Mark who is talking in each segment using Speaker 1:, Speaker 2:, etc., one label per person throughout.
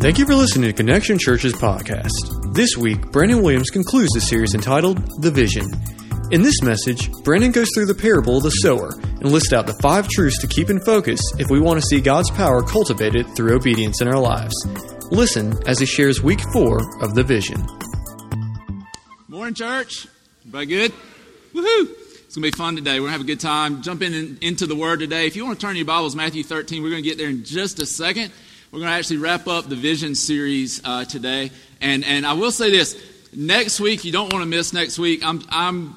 Speaker 1: Thank you for listening to Connection Church's podcast. This week, Brandon Williams concludes the series entitled The Vision. In this message, Brandon goes through the parable of the sower and lists out the five truths to keep in focus if we want to see God's power cultivated through obedience in our lives. Listen as he shares week four of The Vision.
Speaker 2: Morning, church. Everybody good? Woohoo! It's going to be fun today. We're going to have a good time. Jump in, into the Word today. If you want to turn your Bibles, Matthew 13, we're going to get there in just a second. We're going to actually wrap up the Vision series uh, today. And, and I will say this next week, you don't want to miss next week. I'm, I'm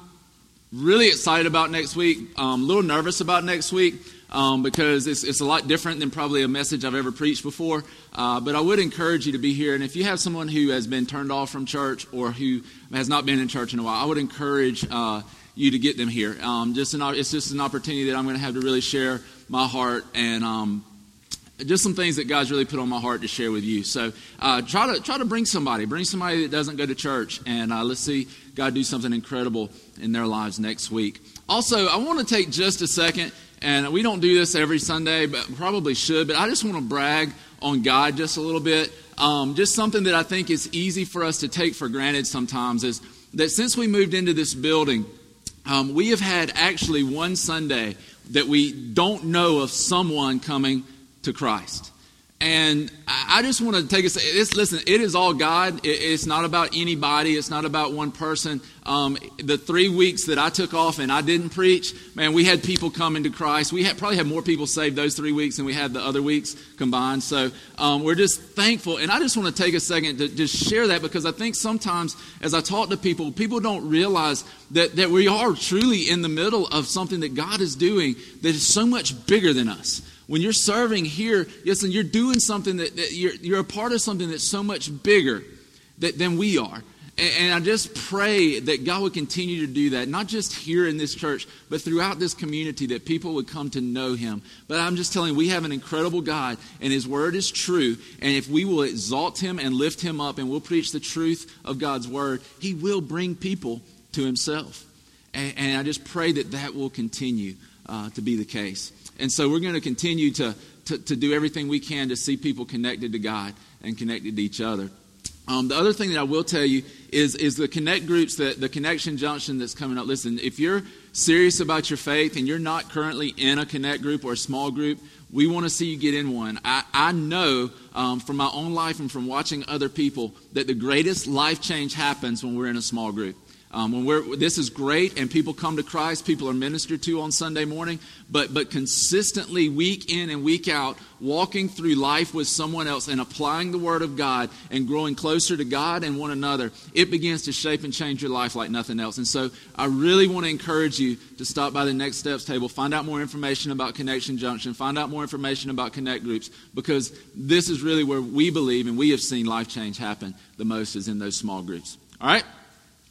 Speaker 2: really excited about next week. I'm a little nervous about next week. Um, because it's, it's a lot different than probably a message I've ever preached before. Uh, but I would encourage you to be here. And if you have someone who has been turned off from church or who has not been in church in a while, I would encourage uh, you to get them here. Um, just an, it's just an opportunity that I'm going to have to really share my heart and um, just some things that God's really put on my heart to share with you. So uh, try to try to bring somebody, bring somebody that doesn't go to church, and uh, let's see God do something incredible in their lives next week. Also, I want to take just a second, and we don't do this every Sunday, but probably should. But I just want to brag on God just a little bit. Um, just something that I think is easy for us to take for granted sometimes is that since we moved into this building, um, we have had actually one Sunday that we don't know of someone coming to Christ. And I just want to take a it's, listen, it is all God. it's not about anybody. It's not about one person. Um, the three weeks that I took off and I didn't preach, man, we had people come into Christ. We had, probably had more people saved those three weeks than we had the other weeks combined. So um, we're just thankful. And I just want to take a second to just share that because I think sometimes as I talk to people, people don't realize that, that we are truly in the middle of something that God is doing that is so much bigger than us. When you're serving here, listen, you're doing something that, that you're, you're a part of something that's so much bigger that, than we are. And, and I just pray that God would continue to do that, not just here in this church, but throughout this community, that people would come to know Him. But I'm just telling you, we have an incredible God, and His Word is true. And if we will exalt Him and lift Him up, and we'll preach the truth of God's Word, He will bring people to Himself. And, and I just pray that that will continue uh, to be the case. And so we're going to continue to, to, to, do everything we can to see people connected to God and connected to each other. Um, the other thing that I will tell you is, is the connect groups, that the connection junction that's coming up. Listen, if you're serious about your faith and you're not currently in a connect group or a small group, we want to see you get in one. I, I know um, from my own life and from watching other people that the greatest life change happens when we're in a small group. Um, when we're, this is great and people come to Christ, people are ministered to on Sunday morning, but, but consistently, week in and week out, walking through life with someone else and applying the Word of God and growing closer to God and one another, it begins to shape and change your life like nothing else. And so I really want to encourage you to stop by the Next Steps table, find out more information about Connection Junction, find out more information about Connect Groups, because this is really where we believe and we have seen life change happen the most is in those small groups. All right?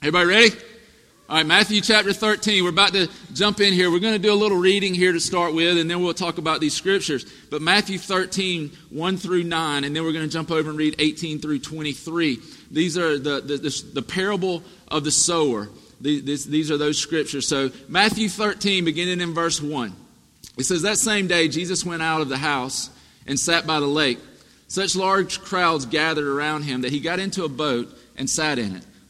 Speaker 2: Everybody ready? All right, Matthew chapter 13. We're about to jump in here. We're going to do a little reading here to start with, and then we'll talk about these scriptures. But Matthew 13, 1 through 9, and then we're going to jump over and read 18 through 23. These are the, the, the, the parable of the sower. These, these are those scriptures. So, Matthew 13, beginning in verse 1. It says, That same day, Jesus went out of the house and sat by the lake. Such large crowds gathered around him that he got into a boat and sat in it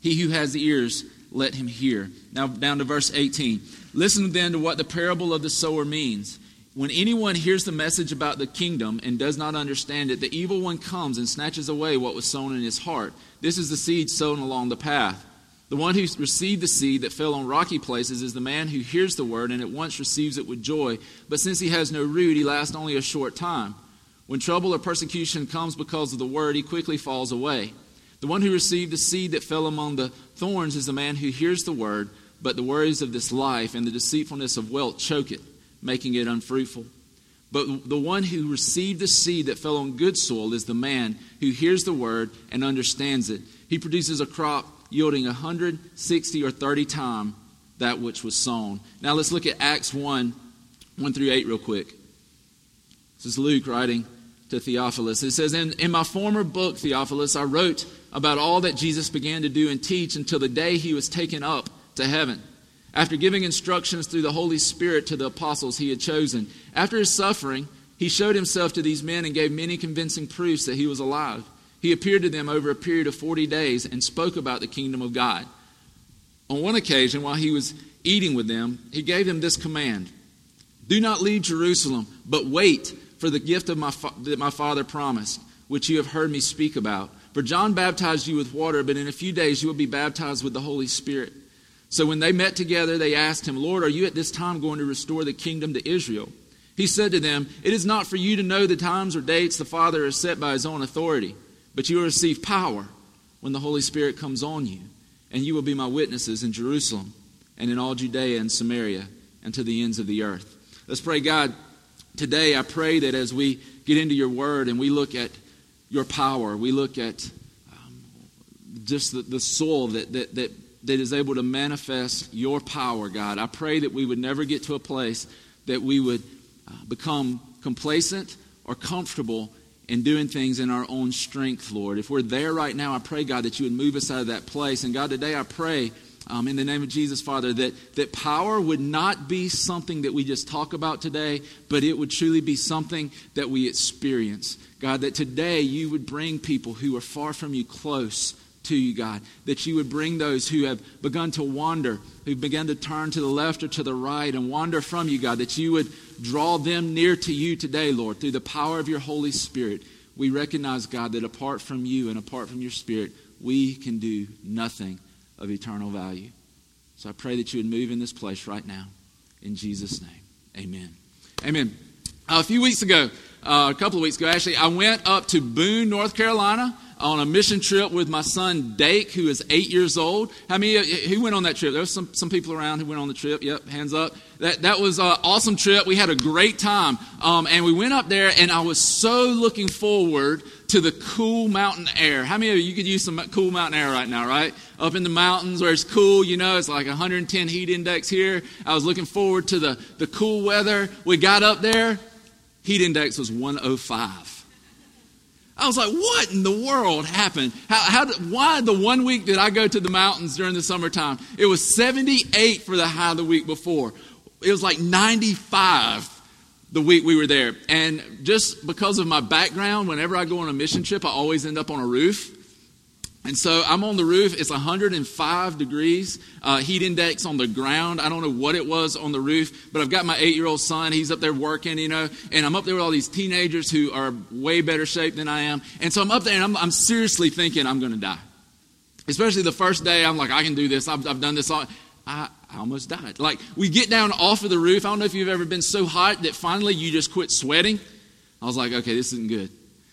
Speaker 2: He who has ears, let him hear. Now, down to verse 18. Listen then to what the parable of the sower means. When anyone hears the message about the kingdom and does not understand it, the evil one comes and snatches away what was sown in his heart. This is the seed sown along the path. The one who received the seed that fell on rocky places is the man who hears the word and at once receives it with joy. But since he has no root, he lasts only a short time. When trouble or persecution comes because of the word, he quickly falls away. The one who received the seed that fell among the thorns is the man who hears the word, but the worries of this life and the deceitfulness of wealth choke it, making it unfruitful. But the one who received the seed that fell on good soil is the man who hears the word and understands it. He produces a crop yielding 160 or 30 times that which was sown. Now let's look at Acts 1 1 through 8 real quick. This is Luke writing to Theophilus. It says, in, in my former book, Theophilus, I wrote about all that Jesus began to do and teach until the day he was taken up to heaven. After giving instructions through the Holy Spirit to the apostles he had chosen, after his suffering, he showed himself to these men and gave many convincing proofs that he was alive. He appeared to them over a period of 40 days and spoke about the kingdom of God. On one occasion, while he was eating with them, he gave them this command Do not leave Jerusalem, but wait for the gift of my fa- that my father promised, which you have heard me speak about. For John baptized you with water, but in a few days you will be baptized with the Holy Spirit. So when they met together, they asked him, Lord, are you at this time going to restore the kingdom to Israel? He said to them, It is not for you to know the times or dates the Father has set by his own authority, but you will receive power when the Holy Spirit comes on you, and you will be my witnesses in Jerusalem and in all Judea and Samaria and to the ends of the earth. Let's pray, God. Today, I pray that as we get into your word and we look at your power, we look at um, just the, the soul that, that, that that is able to manifest your power, God. I pray that we would never get to a place that we would uh, become complacent or comfortable in doing things in our own strength, Lord. If we're there right now, I pray, God, that you would move us out of that place. And God, today I pray. Um, in the name of Jesus, Father, that, that power would not be something that we just talk about today, but it would truly be something that we experience. God, that today you would bring people who are far from you close to you, God, that you would bring those who have begun to wander, who've begun to turn to the left or to the right and wander from you, God, that you would draw them near to you today, Lord, through the power of your Holy Spirit. We recognize, God, that apart from you and apart from your Spirit, we can do nothing of eternal value. So I pray that you would move in this place right now. In Jesus' name, amen. Amen. Uh, a few weeks ago, uh, a couple of weeks ago, actually, I went up to Boone, North Carolina on a mission trip with my son Dake, who is eight years old. How many? Who went on that trip? There was some, some people around who went on the trip. Yep, hands up. That that was an awesome trip. We had a great time, um, and we went up there, and I was so looking forward to the cool mountain air. How many of you could use some cool mountain air right now? Right up in the mountains where it's cool. You know, it's like 110 heat index here. I was looking forward to the the cool weather. We got up there, heat index was 105. I was like, what in the world happened? How, how, why the one week did I go to the mountains during the summertime? It was 78 for the high the week before. It was like 95 the week we were there. And just because of my background, whenever I go on a mission trip, I always end up on a roof. And so I'm on the roof. It's 105 degrees, uh, heat index on the ground. I don't know what it was on the roof, but I've got my eight year old son. He's up there working, you know, and I'm up there with all these teenagers who are way better shape than I am. And so I'm up there and I'm, I'm seriously thinking I'm going to die. Especially the first day, I'm like, I can do this. I've, I've done this all. I, I almost died. Like, we get down off of the roof. I don't know if you've ever been so hot that finally you just quit sweating. I was like, okay, this isn't good.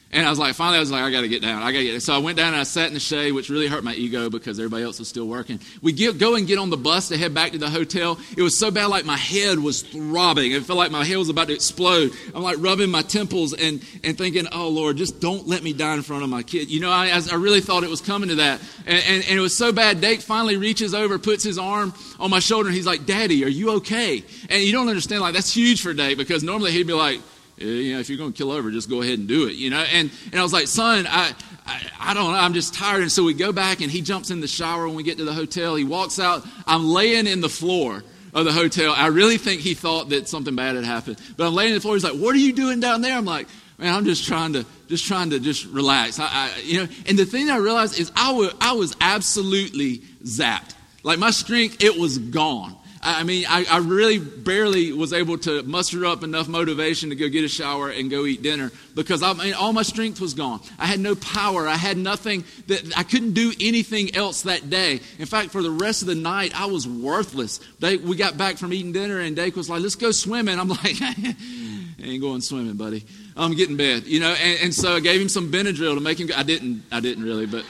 Speaker 2: And I was like, finally, I was like, I got to get down. I got to get. So I went down and I sat in the shade, which really hurt my ego because everybody else was still working. We get, go and get on the bus to head back to the hotel. It was so bad, like my head was throbbing. It felt like my head was about to explode. I'm like rubbing my temples and, and thinking, oh Lord, just don't let me die in front of my kid. You know, I, I really thought it was coming to that. And, and, and it was so bad. Dake finally reaches over, puts his arm on my shoulder, and he's like, Daddy, are you okay? And you don't understand, like that's huge for Dake because normally he'd be like Uh, you know, if you're going to kill over, just go ahead and do it, you know. And, and I was like, son, I, I, I don't know, I'm just tired. And so we go back and he jumps in the shower when we get to the hotel. He walks out. I'm laying in the floor of the hotel. I really think he thought that something bad had happened. But I'm laying in the floor. He's like, what are you doing down there? I'm like, man, I'm just trying to, just trying to just relax. I, I you know, and the thing I realized is I was, I was absolutely zapped. Like my strength, it was gone. I mean, I, I, really barely was able to muster up enough motivation to go get a shower and go eat dinner because I mean, all my strength was gone. I had no power. I had nothing that I couldn't do anything else that day. In fact, for the rest of the night, I was worthless. They, we got back from eating dinner and Dake was like, let's go swimming. I'm like, ain't going swimming, buddy. I'm getting bed, you know. And, and so I gave him some Benadryl to make him. Go. I didn't. I didn't really, but.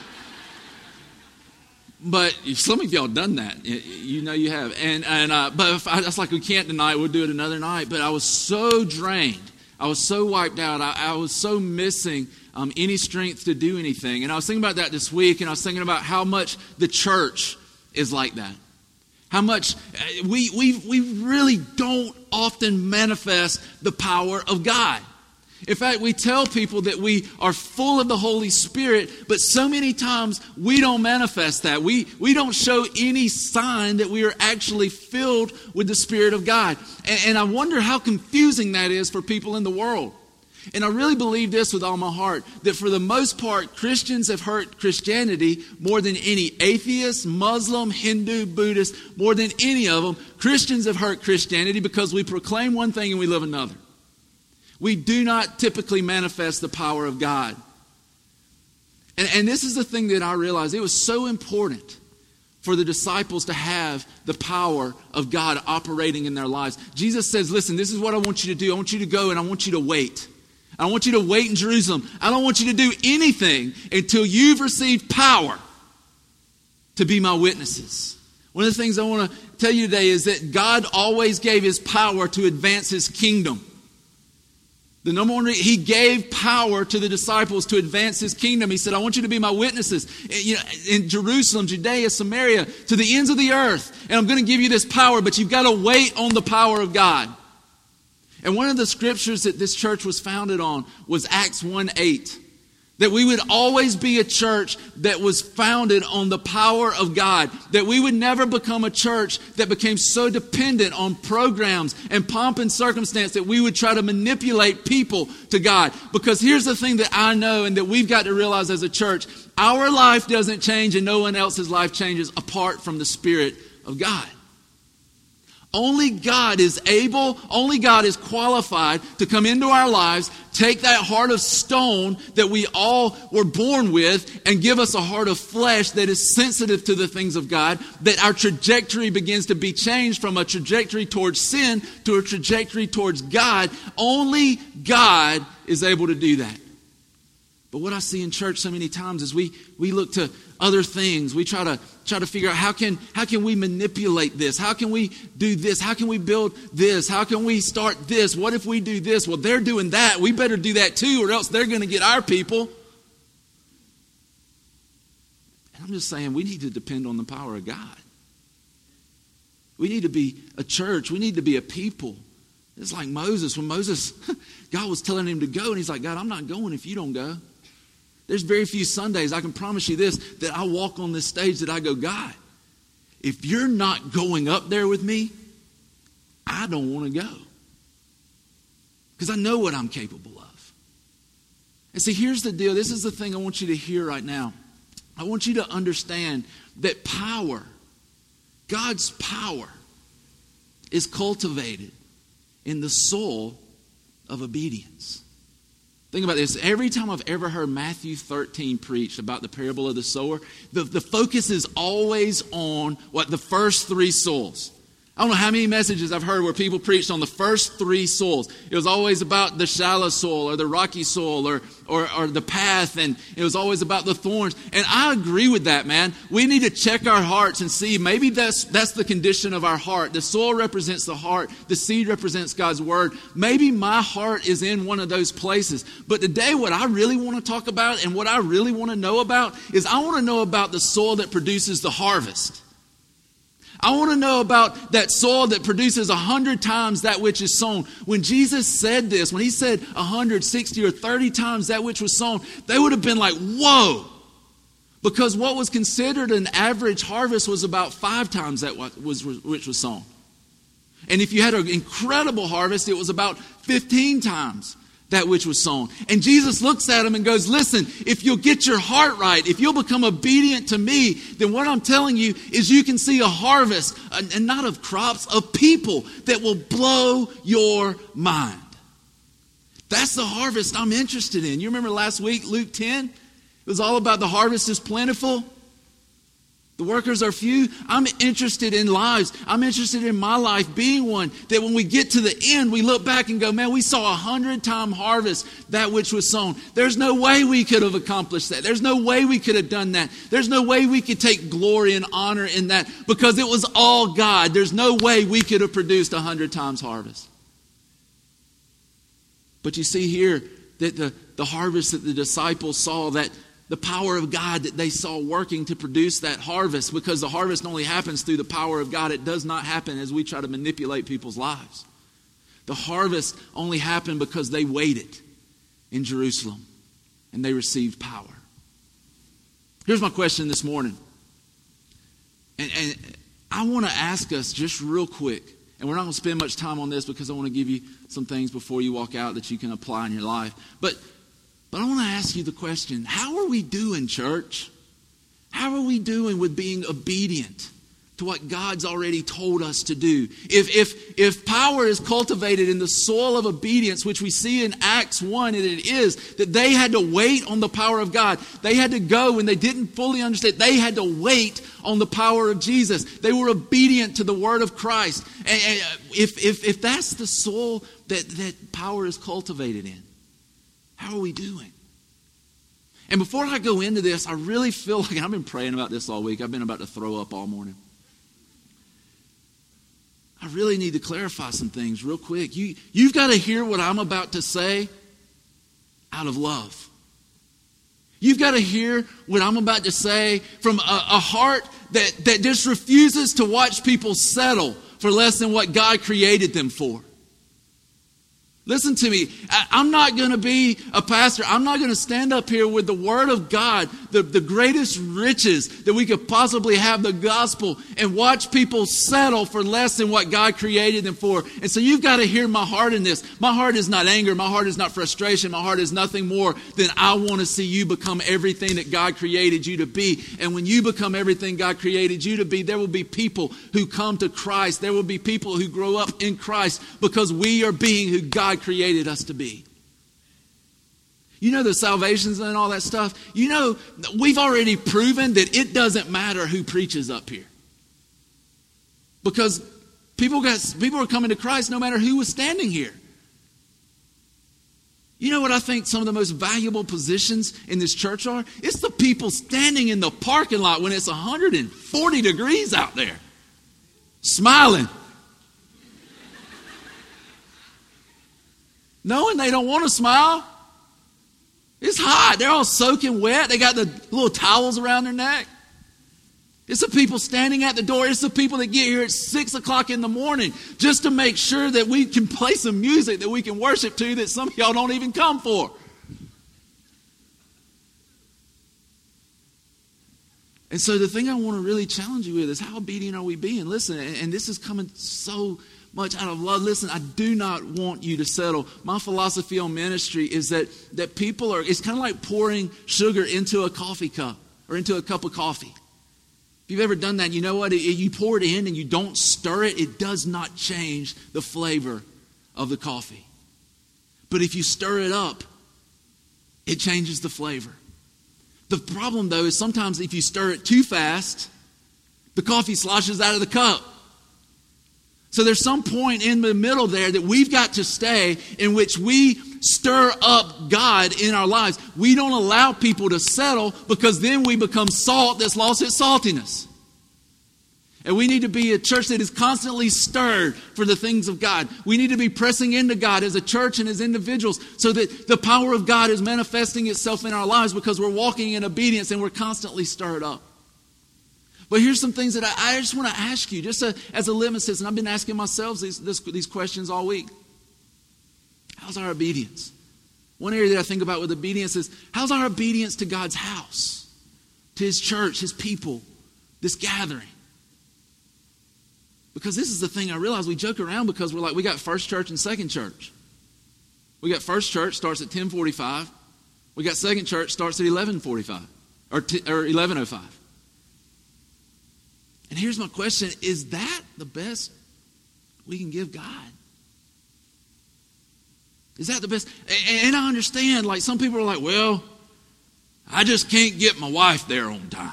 Speaker 2: But some of y'all done that, you know you have. And and uh, but I, was like, we can't deny it. We'll do it another night. But I was so drained. I was so wiped out. I, I was so missing um, any strength to do anything. And I was thinking about that this week, and I was thinking about how much the church is like that. How much uh, we, we, we really don't often manifest the power of God. In fact, we tell people that we are full of the Holy Spirit, but so many times we don't manifest that. We, we don't show any sign that we are actually filled with the Spirit of God. And, and I wonder how confusing that is for people in the world. And I really believe this with all my heart that for the most part, Christians have hurt Christianity more than any atheist, Muslim, Hindu, Buddhist, more than any of them. Christians have hurt Christianity because we proclaim one thing and we live another. We do not typically manifest the power of God. And, and this is the thing that I realized it was so important for the disciples to have the power of God operating in their lives. Jesus says, Listen, this is what I want you to do. I want you to go and I want you to wait. I want you to wait in Jerusalem. I don't want you to do anything until you've received power to be my witnesses. One of the things I want to tell you today is that God always gave his power to advance his kingdom. The number one he gave power to the disciples to advance his kingdom. He said, I want you to be my witnesses eh, you know, in Jerusalem, Judea, Samaria, to the ends of the earth. And I'm going to give you this power, but you've got to wait on the power of God. And one of the scriptures that this church was founded on was Acts 1 8. That we would always be a church that was founded on the power of God. That we would never become a church that became so dependent on programs and pomp and circumstance that we would try to manipulate people to God. Because here's the thing that I know and that we've got to realize as a church our life doesn't change and no one else's life changes apart from the Spirit of God. Only God is able, only God is qualified to come into our lives, take that heart of stone that we all were born with, and give us a heart of flesh that is sensitive to the things of God, that our trajectory begins to be changed from a trajectory towards sin to a trajectory towards God. Only God is able to do that. But what I see in church so many times is we, we look to other things. We try to try to figure out how can how can we manipulate this? How can we do this? How can we build this? How can we start this? What if we do this? Well, they're doing that. We better do that too, or else they're going to get our people. And I'm just saying we need to depend on the power of God. We need to be a church. We need to be a people. It's like Moses. When Moses, God was telling him to go, and he's like, God, I'm not going if you don't go. There's very few Sundays, I can promise you this, that I walk on this stage that I go, God, if you're not going up there with me, I don't want to go. Because I know what I'm capable of. And see, here's the deal. This is the thing I want you to hear right now. I want you to understand that power, God's power, is cultivated in the soul of obedience. Think about this. Every time I've ever heard Matthew 13 preached about the parable of the sower, the, the focus is always on what the first three souls. I don't know how many messages I've heard where people preached on the first three souls. It was always about the shallow soil or the rocky soil or, or, or, the path, and it was always about the thorns. And I agree with that, man. We need to check our hearts and see maybe that's, that's the condition of our heart. The soil represents the heart, the seed represents God's word. Maybe my heart is in one of those places. But today, what I really want to talk about and what I really want to know about is I want to know about the soil that produces the harvest. I want to know about that soil that produces a hundred times that which is sown. When Jesus said this, when he said a hundred, sixty, or thirty times that which was sown, they would have been like, whoa. Because what was considered an average harvest was about five times that was, which was sown. And if you had an incredible harvest, it was about 15 times that which was sown. And Jesus looks at him and goes, Listen, if you'll get your heart right, if you'll become obedient to me, then what I'm telling you is you can see a harvest, and not of crops, of people that will blow your mind. That's the harvest I'm interested in. You remember last week, Luke 10? It was all about the harvest is plentiful the workers are few. I'm interested in lives. I'm interested in my life being one that when we get to the end, we look back and go, man, we saw a hundred time harvest that which was sown. There's no way we could have accomplished that. There's no way we could have done that. There's no way we could take glory and honor in that because it was all God. There's no way we could have produced a hundred times harvest. But you see here that the, the harvest that the disciples saw, that the power of God that they saw working to produce that harvest, because the harvest only happens through the power of God. It does not happen as we try to manipulate people's lives. The harvest only happened because they waited in Jerusalem and they received power. Here's my question this morning. And, and I want to ask us just real quick, and we're not going to spend much time on this because I want to give you some things before you walk out that you can apply in your life. But, but I want to ask you the question how are we doing, church? How are we doing with being obedient? to what God's already told us to do. If, if, if power is cultivated in the soil of obedience, which we see in Acts 1, and it is, that they had to wait on the power of God. They had to go when they didn't fully understand. They had to wait on the power of Jesus. They were obedient to the word of Christ. And, if, if, if that's the soil that, that power is cultivated in, how are we doing? And before I go into this, I really feel like I've been praying about this all week. I've been about to throw up all morning. I really need to clarify some things real quick. You, you've got to hear what I'm about to say out of love. You've got to hear what I'm about to say from a, a heart that, that just refuses to watch people settle for less than what God created them for. Listen to me. I'm not going to be a pastor. I'm not going to stand up here with the Word of God, the, the greatest riches that we could possibly have, the gospel, and watch people settle for less than what God created them for. And so you've got to hear my heart in this. My heart is not anger. My heart is not frustration. My heart is nothing more than I want to see you become everything that God created you to be. And when you become everything God created you to be, there will be people who come to Christ. There will be people who grow up in Christ because we are being who God created us to be. You know the salvations and all that stuff? You know, we've already proven that it doesn't matter who preaches up here. Because people got people are coming to Christ no matter who was standing here. You know what I think some of the most valuable positions in this church are? It's the people standing in the parking lot when it's 140 degrees out there, smiling. Knowing they don't want to smile. It's hot. They're all soaking wet. They got the little towels around their neck. It's the people standing at the door. It's the people that get here at 6 o'clock in the morning just to make sure that we can play some music that we can worship to that some of y'all don't even come for. And so the thing I want to really challenge you with is how obedient are we being? Listen, and this is coming so much out of love. Listen, I do not want you to settle. My philosophy on ministry is that, that people are, it's kind of like pouring sugar into a coffee cup or into a cup of coffee. If you've ever done that, you know what? You pour it in and you don't stir it, it does not change the flavor of the coffee. But if you stir it up, it changes the flavor. The problem, though, is sometimes if you stir it too fast, the coffee sloshes out of the cup. So there's some point in the middle there that we've got to stay in which we stir up God in our lives. We don't allow people to settle because then we become salt that's lost its saltiness. And we need to be a church that is constantly stirred for the things of God. We need to be pressing into God as a church and as individuals so that the power of God is manifesting itself in our lives because we're walking in obedience and we're constantly stirred up. But here's some things that I, I just want to ask you, just a, as a test, and I've been asking myself these, this, these questions all week. How's our obedience? One area that I think about with obedience is how's our obedience to God's house, to His church, His people, this gathering? Because this is the thing I realize we joke around because we're like, we got first church and second church. We got first church starts at 1045. We got second church starts at 1145 or, t- or 1105. And here's my question Is that the best we can give God? Is that the best? And I understand, like, some people are like, well, I just can't get my wife there on time.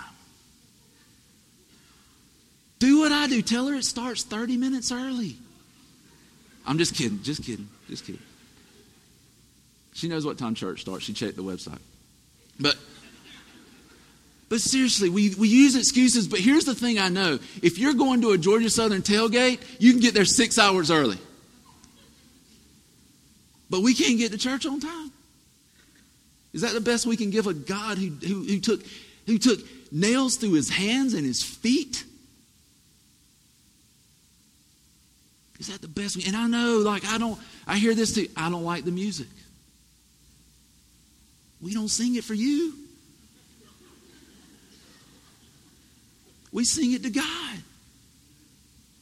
Speaker 2: Do what I do. Tell her it starts 30 minutes early. I'm just kidding. Just kidding. Just kidding. She knows what time church starts. She checked the website. But but seriously, we, we use excuses, but here's the thing I know. If you're going to a Georgia Southern tailgate, you can get there six hours early. but we can't get to church on time. Is that the best we can give a God who, who, who, took, who took nails through his hands and his feet? Is that the best? We, and I know, like, I don't, I hear this too. I don't like the music. We don't sing it for you. We sing it to God.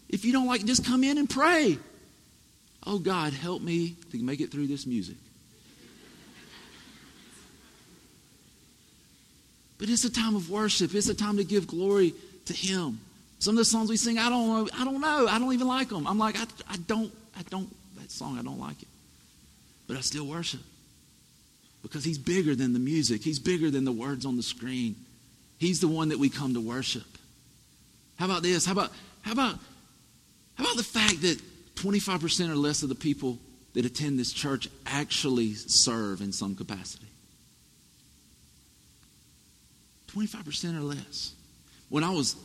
Speaker 2: If you don't like, just come in and pray. Oh, God, help me to make it through this music. But it's a time of worship. It's a time to give glory to Him. Some of the songs we sing, I don't know. I don't know. I don't even like them. I'm like, I, I don't, I don't, that song, I don't like it. But I still worship. Because He's bigger than the music, He's bigger than the words on the screen. He's the one that we come to worship. How about this? How about, how about, how about the fact that 25% or less of the people that attend this church actually serve in some capacity? 25% or less. When I was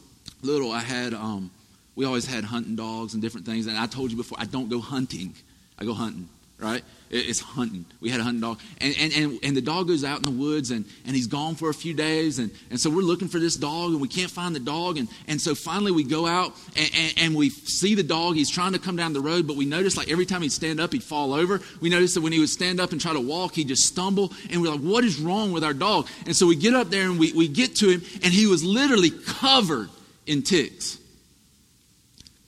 Speaker 2: little, I had, um, we always had hunting dogs and different things. And I told you before, I don't go hunting, I go hunting right? It's hunting. We had a hunting dog. And, and, and, and the dog goes out in the woods and, and he's gone for a few days. And, and so we're looking for this dog and we can't find the dog. And, and so finally we go out and, and, and we see the dog. He's trying to come down the road, but we notice like every time he'd stand up, he'd fall over. We noticed that when he would stand up and try to walk, he'd just stumble. And we're like, what is wrong with our dog? And so we get up there and we, we get to him and he was literally covered in ticks.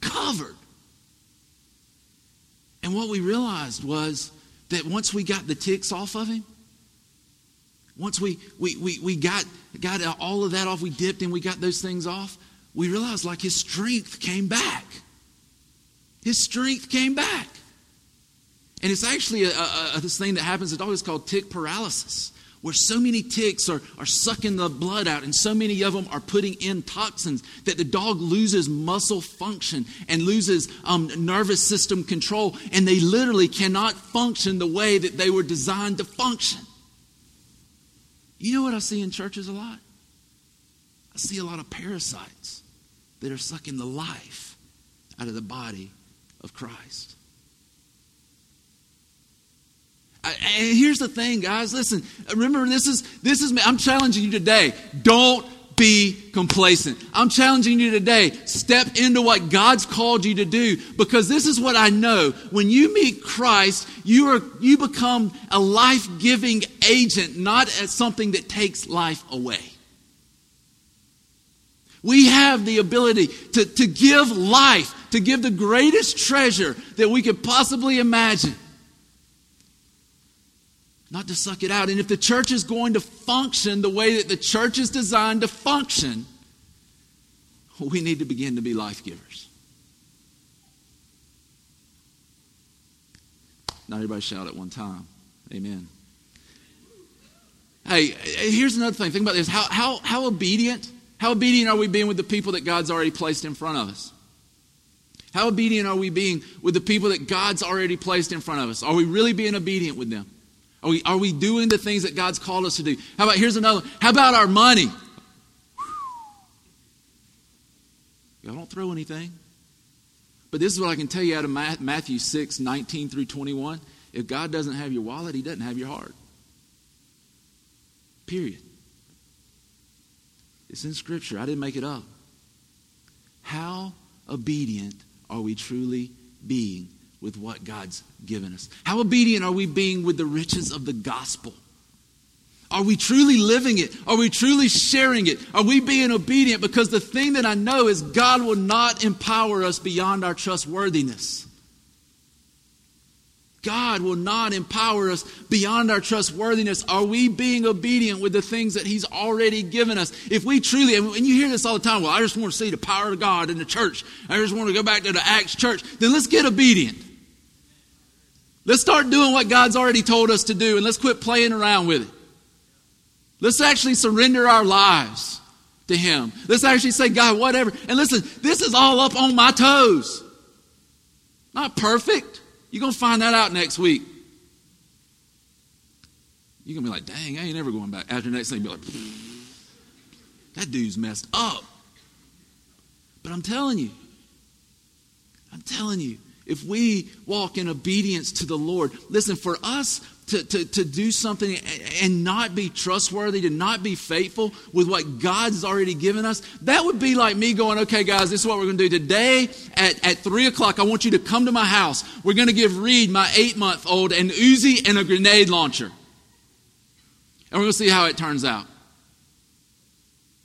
Speaker 2: Covered. And what we realized was that once we got the ticks off of him, once we, we, we, we got, got all of that off, we dipped and we got those things off, we realized like his strength came back. His strength came back. And it's actually a, a, a, this thing that happens, it's always called tick paralysis where so many ticks are, are sucking the blood out and so many of them are putting in toxins that the dog loses muscle function and loses um, nervous system control and they literally cannot function the way that they were designed to function. You know what i see in churches a lot? I see a lot of parasites that are sucking the life out of the body of christ and here's the thing, guys. Listen, remember this is this is I'm challenging you today. Don't be complacent. I'm challenging you today. Step into what God's called you to do because this is what I know. When you meet Christ, you are you become a life-giving agent, not as something that takes life away. We have the ability to, to give life, to give the greatest treasure that we could possibly imagine not to suck it out. And if the church is going to function the way that the church is designed to function, we need to begin to be life givers. Not everybody shout at one time. Amen. Hey, here's another thing. Think about this. How, how, how obedient, how obedient are we being with the people that God's already placed in front of us? How obedient are we being with the people that God's already placed in front of us? Are we really being obedient with them? Are we, are we doing the things that God's called us to do? How about, here's another How about our money? Y'all don't throw anything. But this is what I can tell you out of Matthew 6, 19 through 21. If God doesn't have your wallet, He doesn't have your heart. Period. It's in Scripture. I didn't make it up. How obedient are we truly being with what God's given us? How obedient are we being with the riches of the gospel? Are we truly living it? Are we truly sharing it? Are we being obedient? Because the thing that I know is God will not empower us beyond our trustworthiness. God will not empower us beyond our trustworthiness. Are we being obedient with the things that He's already given us? If we truly, and you hear this all the time, well, I just want to see the power of God in the church. I just want to go back to the Acts church. Then let's get obedient. Let's start doing what God's already told us to do and let's quit playing around with it. Let's actually surrender our lives to Him. Let's actually say, God, whatever. And listen, this is all up on my toes. Not perfect. You're going to find that out next week. You're going to be like, dang, I ain't ever going back. After the next thing, you'll be like, that dude's messed up. But I'm telling you, I'm telling you, if we walk in obedience to the Lord. Listen, for us to, to, to do something and not be trustworthy, to not be faithful with what God's already given us, that would be like me going, okay, guys, this is what we're going to do. Today at, at 3 o'clock, I want you to come to my house. We're going to give Reed, my eight month old, an Uzi and a grenade launcher. And we're going to see how it turns out.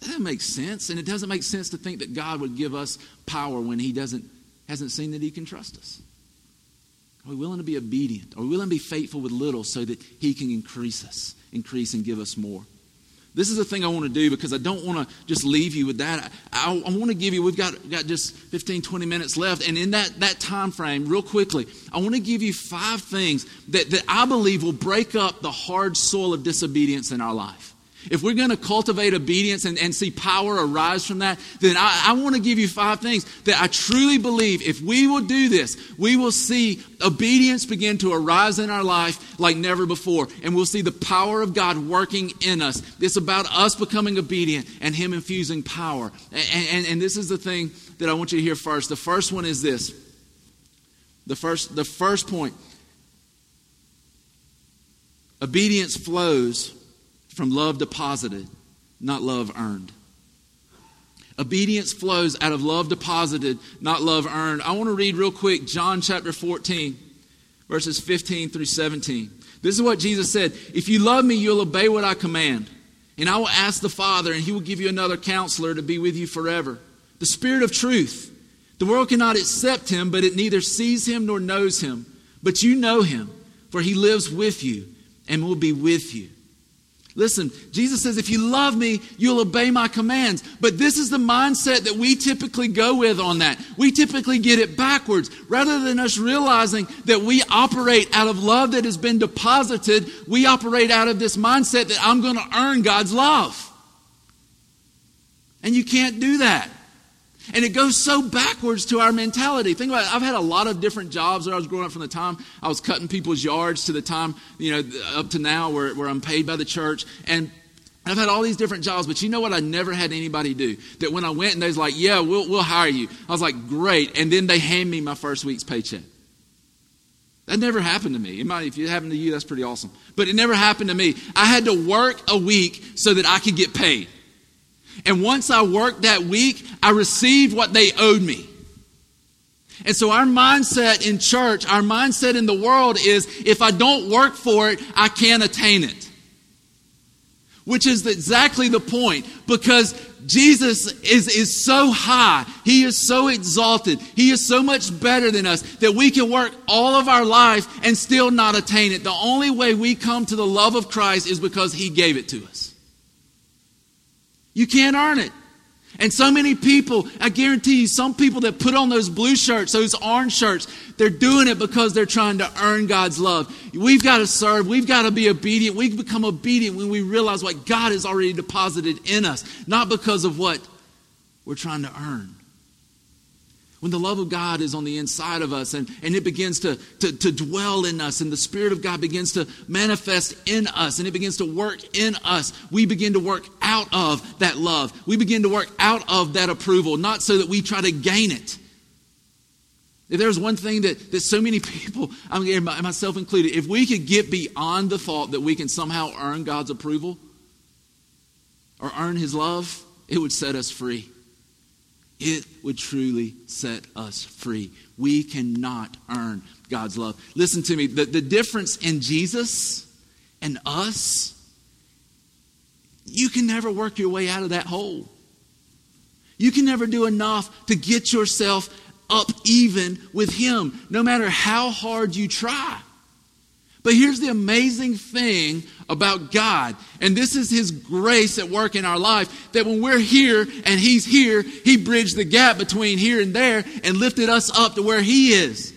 Speaker 2: That doesn't sense. And it doesn't make sense to think that God would give us power when He doesn't, hasn't seen that He can trust us. Are we willing to be obedient? Are we willing to be faithful with little so that He can increase us, increase and give us more? This is the thing I want to do because I don't want to just leave you with that. I, I, I, want to give you, we've got, got just 15, 20 minutes left. And in that, that time frame, real quickly, I want to give you five things that, that I believe will break up the hard soil of disobedience in our life. If we're going to cultivate obedience and, and see power arise from that, then I, I want to give you five things that I truly believe if we will do this, we will see obedience begin to arise in our life like never before. And we'll see the power of God working in us. It's about us becoming obedient and Him infusing power. And, and, and this is the thing that I want you to hear first. The first one is this. The first, the first point obedience flows from love deposited, not love earned. Obedience flows out of love deposited, not love earned. I want to read real quick John chapter 14, verses 15 through 17. This is what Jesus said If you love me, you'll obey what I command. And I will ask the Father, and he will give you another counselor to be with you forever. The Spirit of truth. The world cannot accept him, but it neither sees him nor knows him. But you know him, for he lives with you and will be with you. Listen, Jesus says, if you love me, you'll obey my commands. But this is the mindset that we typically go with on that. We typically get it backwards. Rather than us realizing that we operate out of love that has been deposited, we operate out of this mindset that I'm going to earn God's love. And you can't do that. And it goes so backwards to our mentality. Think about it. I've had a lot of different jobs where I was growing up from the time I was cutting people's yards to the time, you know, up to now where, where I'm paid by the church. And I've had all these different jobs, but you know what I never had anybody do? That when I went and they was like, yeah, we'll, we'll hire you. I was like, great. And then they hand me my first week's paycheck. That never happened to me. It might, if it happened to you, that's pretty awesome. But it never happened to me. I had to work a week so that I could get paid. And once I worked that week, I received what they owed me. And so our mindset in church, our mindset in the world is if I don't work for it, I can't attain it. Which is exactly the point because Jesus is, is so high. He is so exalted. He is so much better than us that we can work all of our life and still not attain it. The only way we come to the love of Christ is because He gave it to us. You can't earn it. And so many people, I guarantee you, some people that put on those blue shirts, those orange shirts, they're doing it because they're trying to earn God's love. We've got to serve. We've got to be obedient. We become obedient when we realize what God has already deposited in us, not because of what we're trying to earn when the love of God is on the inside of us and, and it begins to, to, to dwell in us and the Spirit of God begins to manifest in us and it begins to work in us, we begin to work out of that love. We begin to work out of that approval, not so that we try to gain it. If there's one thing that, that so many people, I mean, myself included, if we could get beyond the thought that we can somehow earn God's approval or earn His love, it would set us free it would truly set us free. We cannot earn God's love. Listen to me the, the difference in Jesus and us, you can never work your way out of that hole. You can never do enough to get yourself up even with Him, no matter how hard you try. But here's the amazing thing about God, and this is His grace at work in our life that when we're here and He's here, He bridged the gap between here and there and lifted us up to where He is.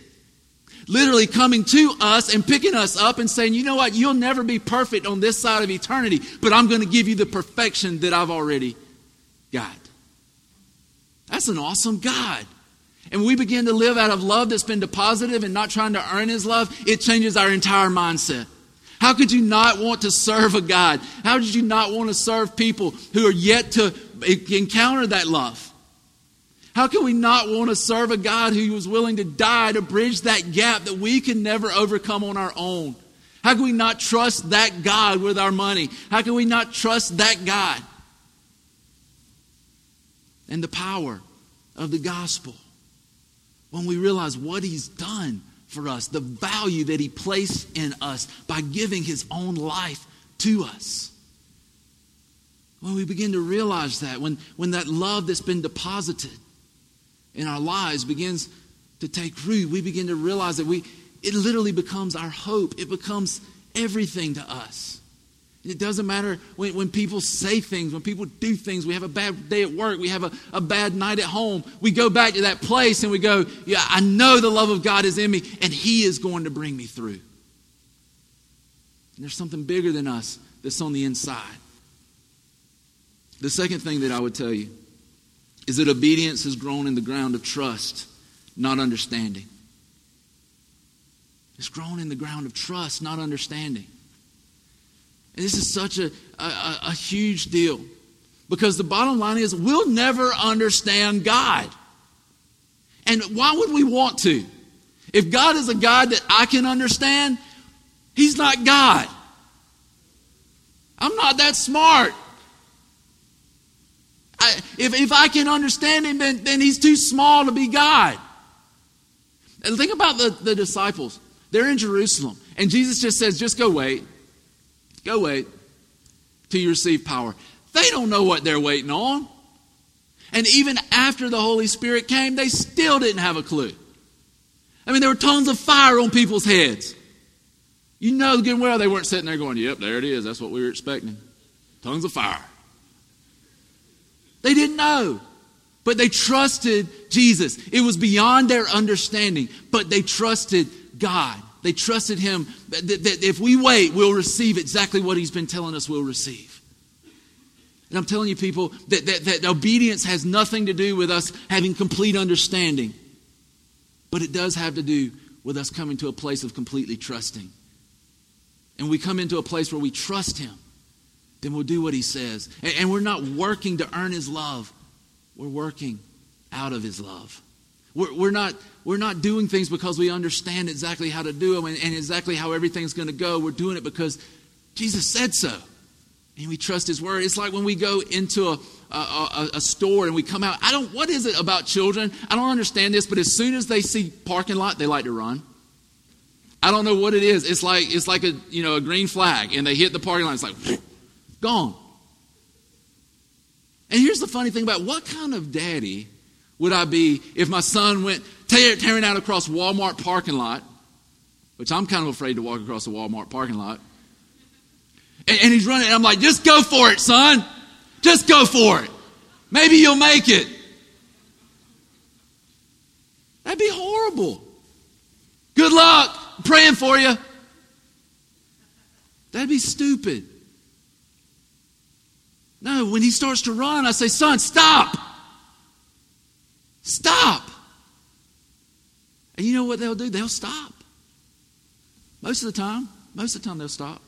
Speaker 2: Literally coming to us and picking us up and saying, you know what, you'll never be perfect on this side of eternity, but I'm going to give you the perfection that I've already got. That's an awesome God and we begin to live out of love that's been deposited and not trying to earn His love, it changes our entire mindset. How could you not want to serve a God? How did you not want to serve people who are yet to encounter that love? How can we not want to serve a God who was willing to die to bridge that gap that we can never overcome on our own? How can we not trust that God with our money? How can we not trust that God? And the power of the gospel when we realize what He's done for us, the value that He placed in us by giving His own life to us. When we begin to realize that, when, when that love that's been deposited in our lives begins to take root, we begin to realize that we, it literally becomes our hope. It becomes everything to us. It doesn't matter when, when people say things, when people do things. We have a bad day at work, we have a, a bad night at home. We go back to that place and we go, Yeah, I know the love of God is in me, and He is going to bring me through. And there's something bigger than us that's on the inside. The second thing that I would tell you is that obedience has grown in the ground of trust, not understanding. It's grown in the ground of trust, not understanding. This is such a, a, a huge deal because the bottom line is we'll never understand God. And why would we want to? If God is a God that I can understand, He's not God. I'm not that smart. I, if, if I can understand Him, then, then He's too small to be God. And think about the, the disciples. They're in Jerusalem. And Jesus just says, just go wait. Go wait till you receive power. They don't know what they're waiting on. And even after the Holy Spirit came, they still didn't have a clue. I mean, there were tons of fire on people's heads. You know good well they weren't sitting there going, Yep, there it is. That's what we were expecting. Tongues of fire. They didn't know. But they trusted Jesus. It was beyond their understanding, but they trusted God. They trusted Him that, if we wait, we'll receive exactly what He's been telling us we'll receive. And I'm telling you, people, that, that, that obedience has nothing to do with us having complete understanding, but it does have to do with us coming to a place of completely trusting. And we come into a place where we trust Him, then we'll do what He says. And, and we're not working to earn His love, we're working out of His love. We're, we're, not, we're not doing things because we understand exactly how to do them and, and exactly how everything's going to go. We're doing it because Jesus said so. And we trust His word. It's like when we go into a, a, a, a, store and we come out. I don't, what is it about children? I don't understand this, but as soon as they see parking lot, they like to run. I don't know what it is. It's like, it's like a, you know, a green flag and they hit the parking lot. It's like, gone. And here's the funny thing about what kind of daddy would I be if my son went tear, tearing out across Walmart parking lot, which I'm kind of afraid to walk across the Walmart parking lot, and, and he's running, and I'm like, just go for it, son. Just go for it. Maybe you'll make it. That'd be horrible. Good luck. I'm praying for you. That'd be stupid. No, when he starts to run, I say, son, stop. Stop. And you know what they'll do? They'll stop. Most of the time, most of the time they'll stop.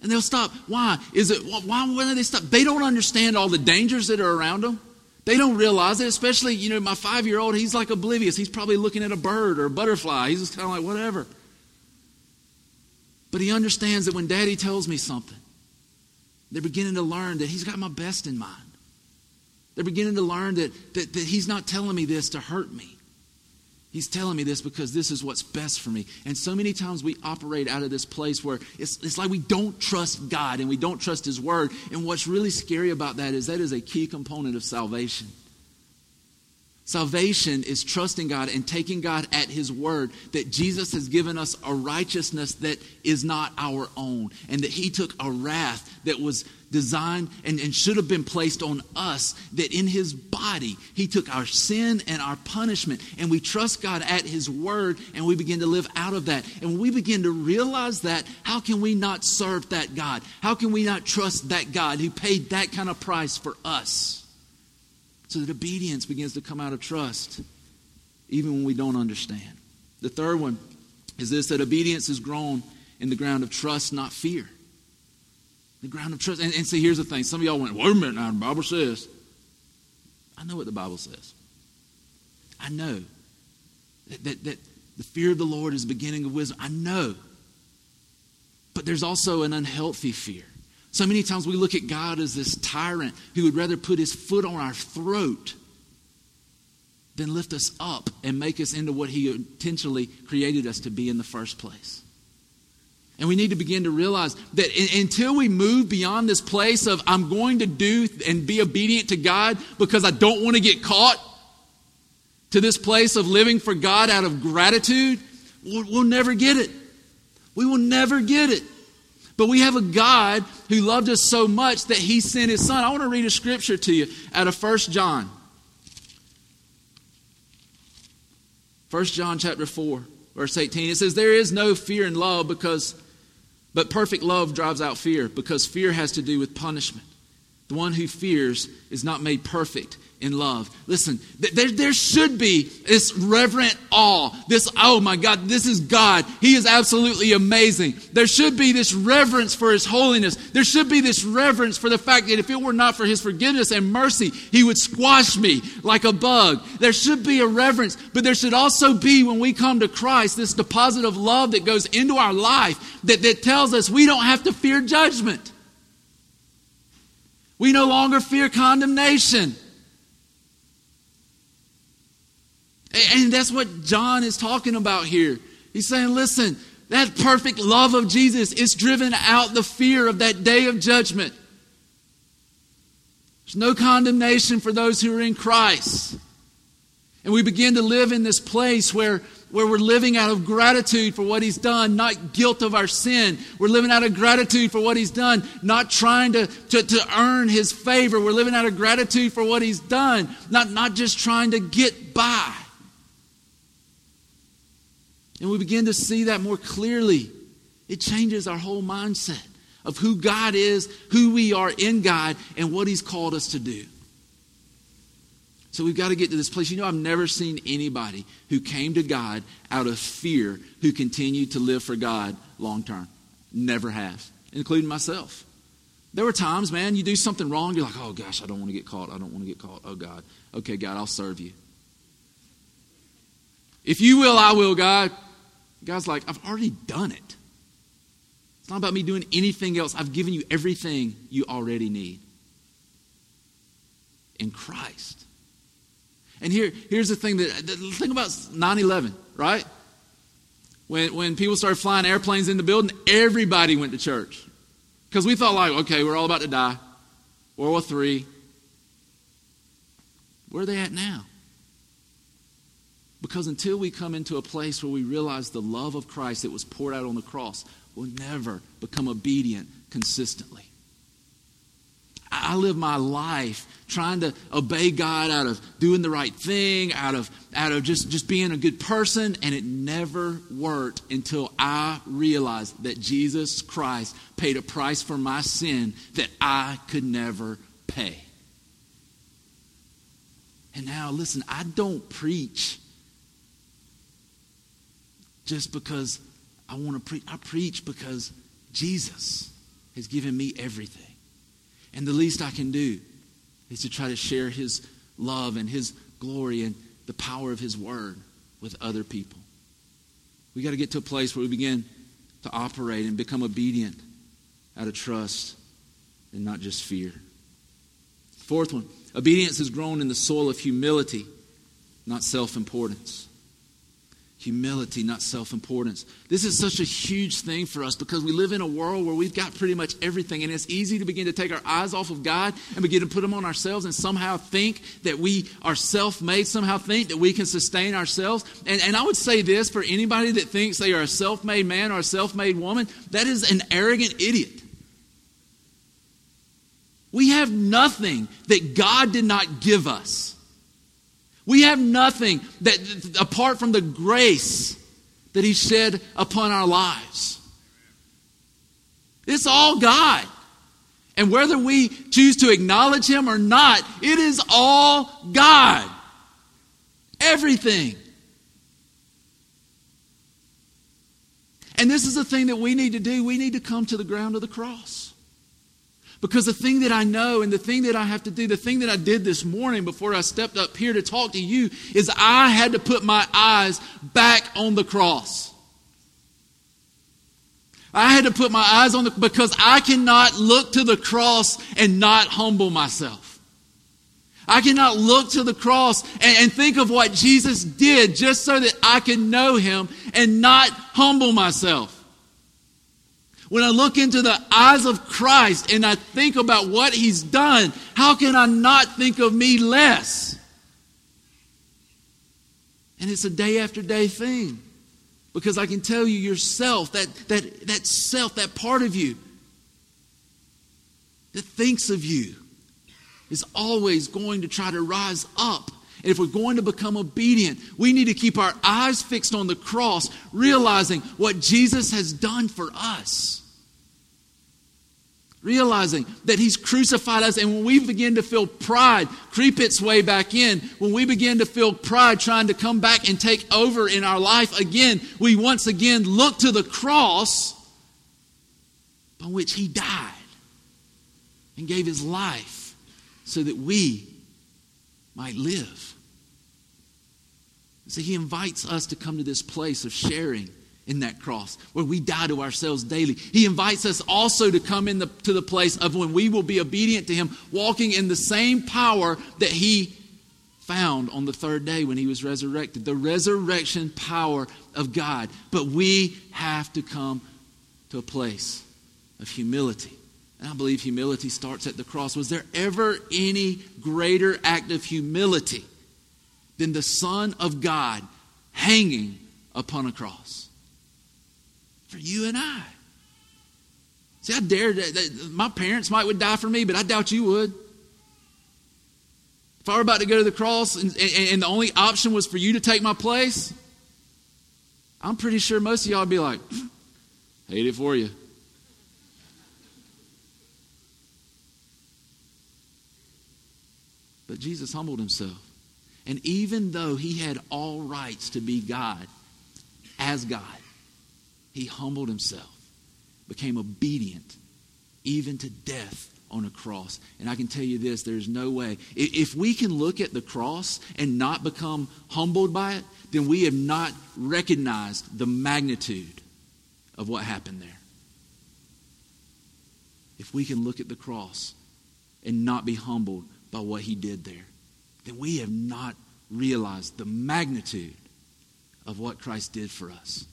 Speaker 2: And they'll stop. Why? Is it why when do they stop? They don't understand all the dangers that are around them. They don't realize it, especially, you know, my five year old, he's like oblivious. He's probably looking at a bird or a butterfly. He's just kind of like, whatever. But he understands that when daddy tells me something, they're beginning to learn that he's got my best in mind. They're beginning to learn that, that, that He's not telling me this to hurt me. He's telling me this because this is what's best for me. And so many times we operate out of this place where it's, it's like we don't trust God and we don't trust His Word. And what's really scary about that is that is a key component of salvation. Salvation is trusting God and taking God at His word that Jesus has given us a righteousness that is not our own, and that He took a wrath that was designed and, and should have been placed on us, that in His body He took our sin and our punishment, and we trust God at His word, and we begin to live out of that. And when we begin to realize that, how can we not serve that God? How can we not trust that God who paid that kind of price for us? So that obedience begins to come out of trust, even when we don't understand. The third one is this that obedience is grown in the ground of trust, not fear. The ground of trust. And, and see, here's the thing. Some of y'all went, wait a minute now, the Bible says. I know what the Bible says. I know that, that, that the fear of the Lord is the beginning of wisdom. I know. But there's also an unhealthy fear. So many times we look at God as this tyrant who would rather put his foot on our throat than lift us up and make us into what he intentionally created us to be in the first place. And we need to begin to realize that until we move beyond this place of, I'm going to do and be obedient to God because I don't want to get caught, to this place of living for God out of gratitude, we'll, we'll never get it. We will never get it. But we have a God who loved us so much that he sent his son. I want to read a scripture to you out of 1 John. 1 John chapter 4, verse 18. It says, There is no fear in love because but perfect love drives out fear because fear has to do with punishment. The one who fears is not made perfect in love. Listen, there, there should be this reverent awe. This, oh my God, this is God. He is absolutely amazing. There should be this reverence for His holiness. There should be this reverence for the fact that if it were not for His forgiveness and mercy, He would squash me like a bug. There should be a reverence, but there should also be, when we come to Christ, this deposit of love that goes into our life that, that tells us we don't have to fear judgment. We no longer fear condemnation. And that's what John is talking about here. He's saying, listen, that perfect love of Jesus is driven out the fear of that day of judgment. There's no condemnation for those who are in Christ. And we begin to live in this place where, where we're living out of gratitude for what He's done, not guilt of our sin. We're living out of gratitude for what He's done, not trying to, to, to earn His favor. We're living out of gratitude for what He's done, not, not just trying to get by. And we begin to see that more clearly. It changes our whole mindset of who God is, who we are in God, and what He's called us to do. So we've got to get to this place. You know, I've never seen anybody who came to God out of fear who continued to live for God long term. Never have, including myself. There were times, man, you do something wrong, you're like, oh gosh, I don't want to get caught. I don't want to get caught. Oh God. Okay, God, I'll serve you. If you will, I will, God. God's like, I've already done it. It's not about me doing anything else. I've given you everything you already need in Christ. And here, here's the thing that the thing about 9-11, right? When, when people started flying airplanes in the building, everybody went to church. Because we thought like, okay, we're all about to die. World War III. Where are they at now? Because until we come into a place where we realize the love of Christ that was poured out on the cross, we'll never become obedient consistently. I live my life trying to obey God out of doing the right thing, out of, out of just, just being a good person, and it never worked until I realized that Jesus Christ paid a price for my sin that I could never pay. And now, listen, I don't preach just because I want to preach. I preach because Jesus has given me everything. And the least I can do is to try to share his love and his glory and the power of his word with other people. We got to get to a place where we begin to operate and become obedient out of trust and not just fear. Fourth one obedience has grown in the soil of humility, not self importance humility, not self importance. This is such a huge thing for us because we live in a world where we've got pretty much everything, and it's easy to begin to take our eyes off of God and begin to put them on ourselves and somehow think that we are self made, somehow think that we can sustain ourselves. And, and I would say this for anybody that thinks they are a self made man or a self made woman, that is an arrogant idiot. We have nothing that God did not give us. We have nothing that apart from the grace that He shed upon our lives. It's all God. And whether we choose to acknowledge Him or not, it is all God. Everything. And this is the thing that we need to do. We need to come to the ground of the cross. Because the thing that I know and the thing that I have to do, the thing that I did this morning before I stepped up here to talk to you, is I had to put my eyes back on the cross. I had to put my eyes on the because I cannot look to the cross and not humble myself. I cannot look to the cross and, and, think of what Jesus did just so that I can know him and not humble myself. When I look into the eyes of Christ and I think about what he's done, how can I not think of me less? And it's a day after day thing. Because I can tell you yourself, that, that, that self, that part of you that thinks of you, is always going to try to rise up. And if we're going to become obedient, we need to keep our eyes fixed on the cross, realizing what Jesus has done for us realizing that He's crucified us. And when we begin to feel pride creep its way back in, when we begin to feel pride trying to come back and take over in our life again, we once again look to the cross on which He died and gave His life so that we might live. So He invites us to come to this place of sharing in that cross, where we die to ourselves daily. He invites us also to come in the, to the place of when we will be obedient to Him, walking in the same power that He found on the third day when He was resurrected the resurrection power of God. But we have to come to a place of humility. And I believe humility starts at the cross. Was there ever any greater act of humility than the Son of God hanging upon a cross? for you and I. See, I dare, my parents might would die for me, but I doubt you would. If I were about to go to the cross and, and, and the only option was for you to take my place, I'm pretty sure most of y'all would be like, hate it for you. But Jesus humbled himself. And even though he had all rights to be God, as God, he humbled himself, became obedient, even to death on a cross. And I can tell you this there's no way. If we can look at the cross and not become humbled by it, then we have not recognized the magnitude of what happened there. If we can look at the cross and not be humbled by what he did there, then we have not realized the magnitude of what Christ did for us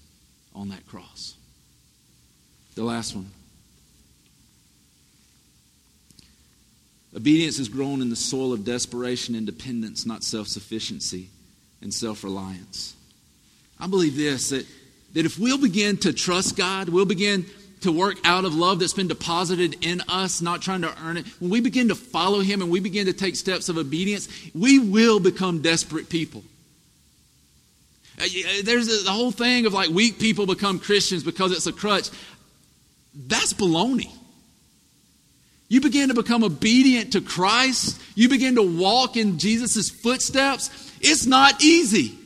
Speaker 2: on that cross. The last one. Obedience is grown in the soil of desperation and dependence, not self sufficiency and self reliance. I believe this that, that if we'll begin to trust God, we'll begin to work out of love that's been deposited in us, not trying to earn it, when we begin to follow Him and we begin to take steps of obedience, we will become desperate people. Uh, uh, there's the whole thing of like weak people become Christians because it's a crutch. That's baloney. You begin to become obedient to Christ, you begin to walk in Jesus' footsteps. It's not easy.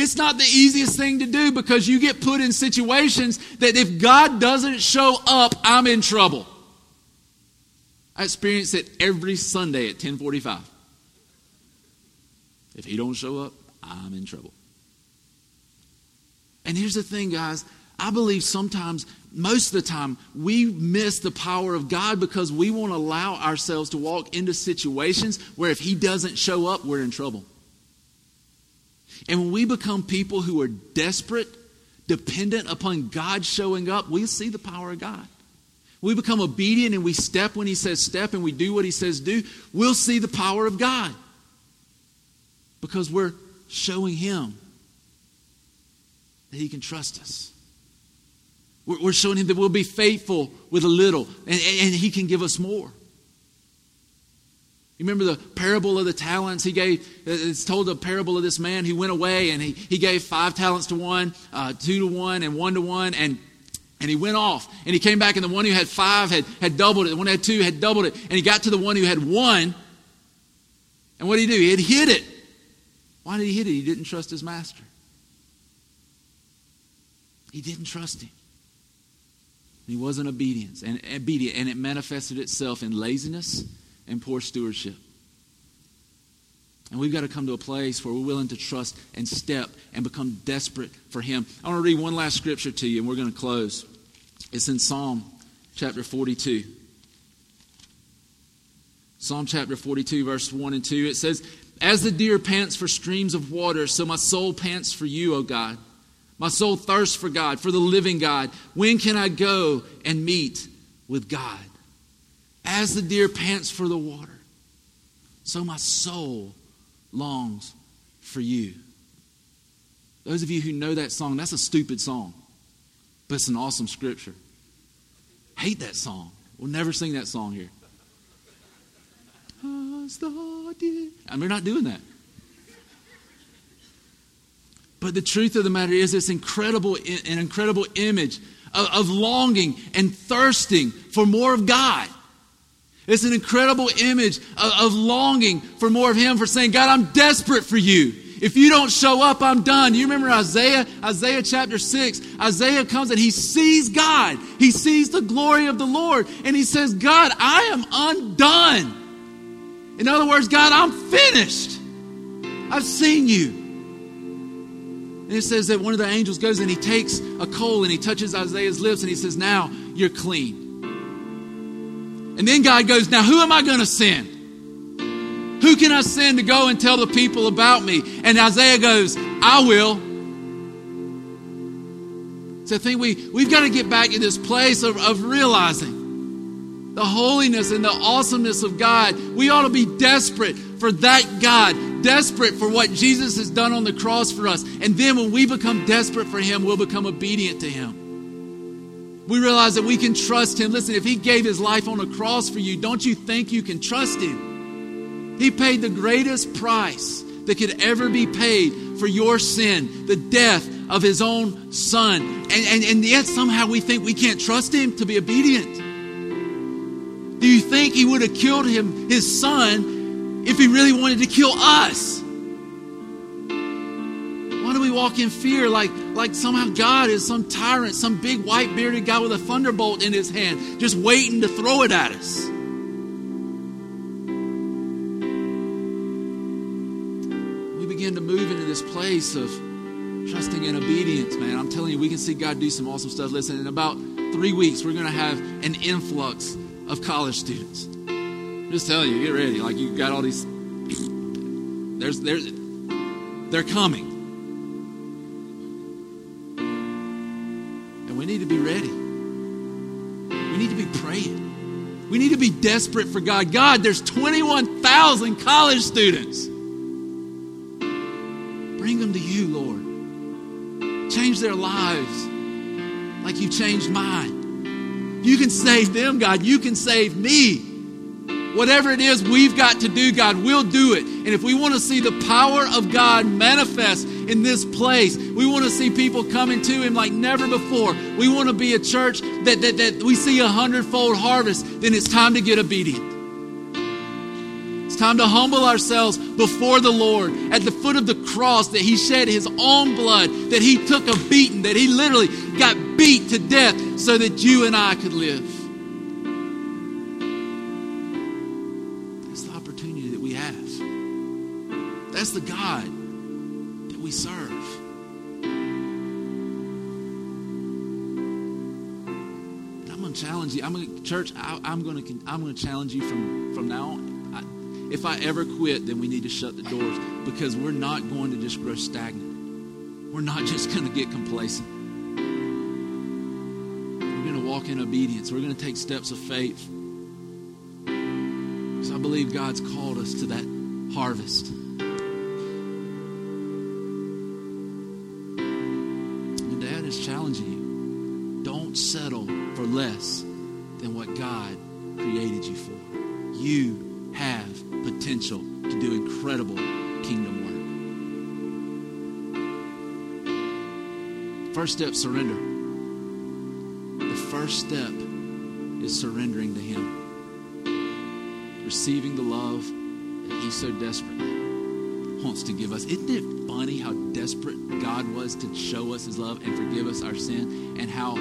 Speaker 2: It's not the easiest thing to do because you get put in situations that if God doesn't show up, I'm in trouble. I experience it every Sunday at 1045. If he don't show up, I'm in trouble. And here's the thing, guys. I believe sometimes, most of the time, we miss the power of God because we won't allow ourselves to walk into situations where if He doesn't show up, we're in trouble. And when we become people who are desperate, dependent upon God showing up, we see the power of God. We become obedient and we step when He says step and we do what He says do, we'll see the power of God because we're showing Him that He can trust us. We're showing Him that we'll be faithful with a little and, and He can give us more. You remember the parable of the talents? He gave, it's told the parable of this man who went away and he, he gave five talents to one, uh, two to one, and one to one, and, and he went off. And he came back, and the one who had five had, had doubled it. The one who had two had doubled it. And he got to the one who had one, and what did he do? He had hid it. Why did he hit it? He didn't trust his master. He didn't trust him. He wasn't obedient, and obedient, and it manifested itself in laziness and poor stewardship. And we've got to come to a place where we're willing to trust and step and become desperate for Him. I want to read one last scripture to you, and we're going to close. It's in Psalm chapter 42. Psalm chapter 42, verse 1 and 2. It says, As the deer pants for streams of water, so my soul pants for you, O God. My soul thirsts for God, for the living God. When can I go and meet with God? As the deer pants for the water, so my soul longs for you. Those of you who know that song, that's a stupid song, but it's an awesome scripture. Hate that song. We'll never sing that song here. And we're not doing that. But the truth of the matter is, this incredible, an incredible image of, of longing and thirsting for more of God. It's an incredible image of, of, longing for more of Him, for saying, God, I'm desperate for you. If you don't show up, I'm done. You remember Isaiah? Isaiah chapter 6. Isaiah comes and he sees God. He sees the glory of the Lord. And he says, God, I am undone. In other words, God, I'm finished. I've seen you. And it says that one of the angels goes and he takes a coal and he touches Isaiah's lips and he says, Now you're clean. And then God goes, Now who am I going to send? Who can I send to go and tell the people about me? And Isaiah goes, I will. So I think we, we've got to get back in this place of, of realizing the holiness and the awesomeness of God. We ought to be desperate for that God, desperate for what Jesus has done on the cross for us. And then when we become desperate for Him, we'll become obedient to Him. We realize that we can trust Him. Listen, if He gave His life on a cross for you, don't you think you can trust Him? He paid the greatest price that could ever be paid for your sin, the death of his own son. And, and, and yet somehow we think we can't trust him to be obedient. Do you think he would have killed him, his son, if he really wanted to kill us? Why do we walk in fear like, like somehow God is some tyrant, some big white bearded guy with a thunderbolt in his hand, just waiting to throw it at us? We begin to move into this place of trusting and obedience, man. I'm telling you, we can see God do some awesome stuff. Listen, in about three weeks, we're going to have an influx of college students. I'm just telling you, get ready. Like you got all these. There's, there's, they're coming, need to be ready. We need to be praying. We need to be desperate for God. God, there's 21,000 college students. Bring them to you, Lord. Change their lives like you changed mine. You can save them, God. You can save me. Whatever it is we've got to do, God, we'll do it. And if we want to see the power of God manifest in this place, we want to see people coming to Him like never before. We want to be a church that, that, that we see a hundredfold harvest, then it's time to get obedient It's time to humble ourselves before the Lord at the foot of the cross that He shed His own blood, that He took a beating, that He literally got beat to death so that you and I could live. That's the God that we serve. I'm going to challenge you. I'm going to, church. I, am going to. I'm going to challenge you from from now on if I ever quit, then we need to shut the doors because we're not going to just grow stagnant. We're not just going to get complacent. We're going to walk in obedience. We're going to take steps of faith. Because I believe God's called us to that harvest. Less than what God created you for. You have potential to do incredible kingdom work. First step surrender. The first step is surrendering to Him, receiving the love that He so desperately wants to give us. Isn't it funny how desperate God was to show us His love and forgive us our sin, and how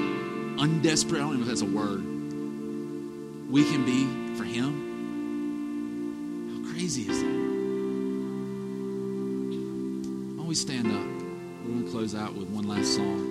Speaker 2: undesperate, I don't even know if that's a word, we can be for Him. How crazy is that? We stand up? We're going to close out with one last song.